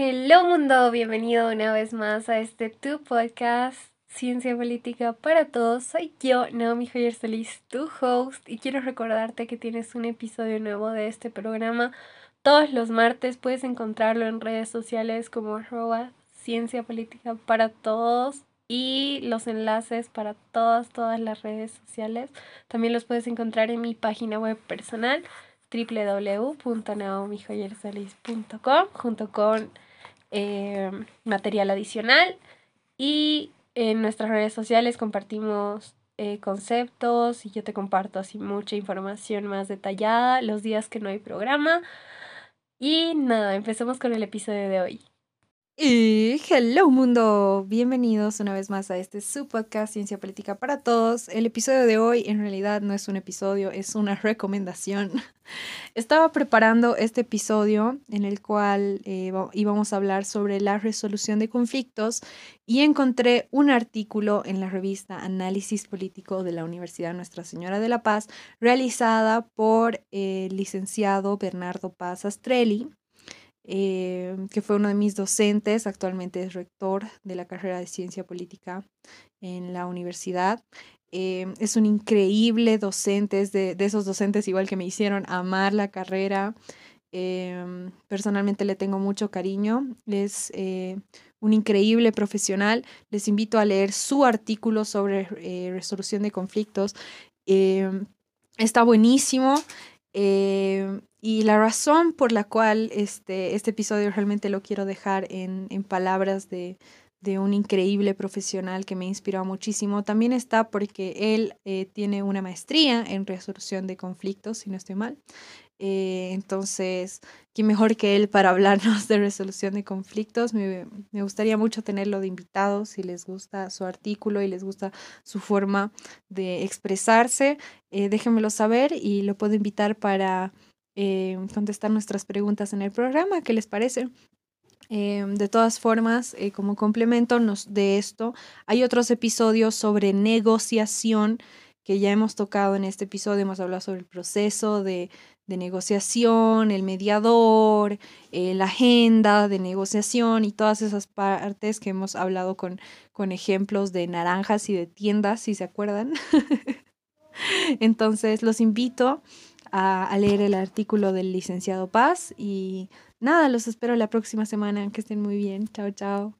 Hello mundo, bienvenido una vez más a este tu podcast Ciencia Política para Todos. Soy yo, Naomi Joyer Solís, tu host, y quiero recordarte que tienes un episodio nuevo de este programa todos los martes. Puedes encontrarlo en redes sociales como arroba Ciencia Política para Todos y los enlaces para todas, todas las redes sociales. También los puedes encontrar en mi página web personal www.naomijoyersalis.com junto con eh, material adicional y en nuestras redes sociales compartimos eh, conceptos y yo te comparto así mucha información más detallada los días que no hay programa. Y nada, empecemos con el episodio de hoy. Y hello mundo, bienvenidos una vez más a este su podcast Ciencia Política para Todos. El episodio de hoy en realidad no es un episodio, es una recomendación. Estaba preparando este episodio en el cual eh, íbamos a hablar sobre la resolución de conflictos y encontré un artículo en la revista Análisis Político de la Universidad Nuestra Señora de la Paz realizada por el licenciado Bernardo Paz Astrelli eh, que fue uno de mis docentes, actualmente es rector de la carrera de ciencia política en la universidad. Eh, es un increíble docente, es de, esos docentes igual que me hicieron amar la carrera. Eh, personalmente le tengo mucho cariño, es un increíble profesional. Les invito a leer su artículo sobre resolución de conflictos. está buenísimo. Y la razón por la cual este, este episodio realmente lo quiero dejar en, en palabras de, de, un increíble profesional que me inspiró muchísimo, también está porque él eh, tiene una maestría en resolución de conflictos, si no estoy mal. Eh, entonces, ¿quién mejor que él para hablarnos de resolución de conflictos? Me, me, gustaría mucho tenerlo de invitado si les gusta su artículo y les gusta su forma de expresarse. Eh, déjenmelo saber y lo puedo invitar para eh, contestar nuestras preguntas en el programa. ¿Qué les parece? Eh, de todas formas, eh, como complemento de esto, hay otros episodios sobre negociación que ya hemos tocado en este episodio. Hemos hablado sobre el proceso de, de negociación, el mediador, la agenda de negociación y todas esas partes que hemos hablado con, con ejemplos de naranjas y de tiendas, si se acuerdan. Entonces, los invito a, leer el artículo del licenciado Paz y nada, los espero la próxima semana. Que estén muy bien. Chao, chao.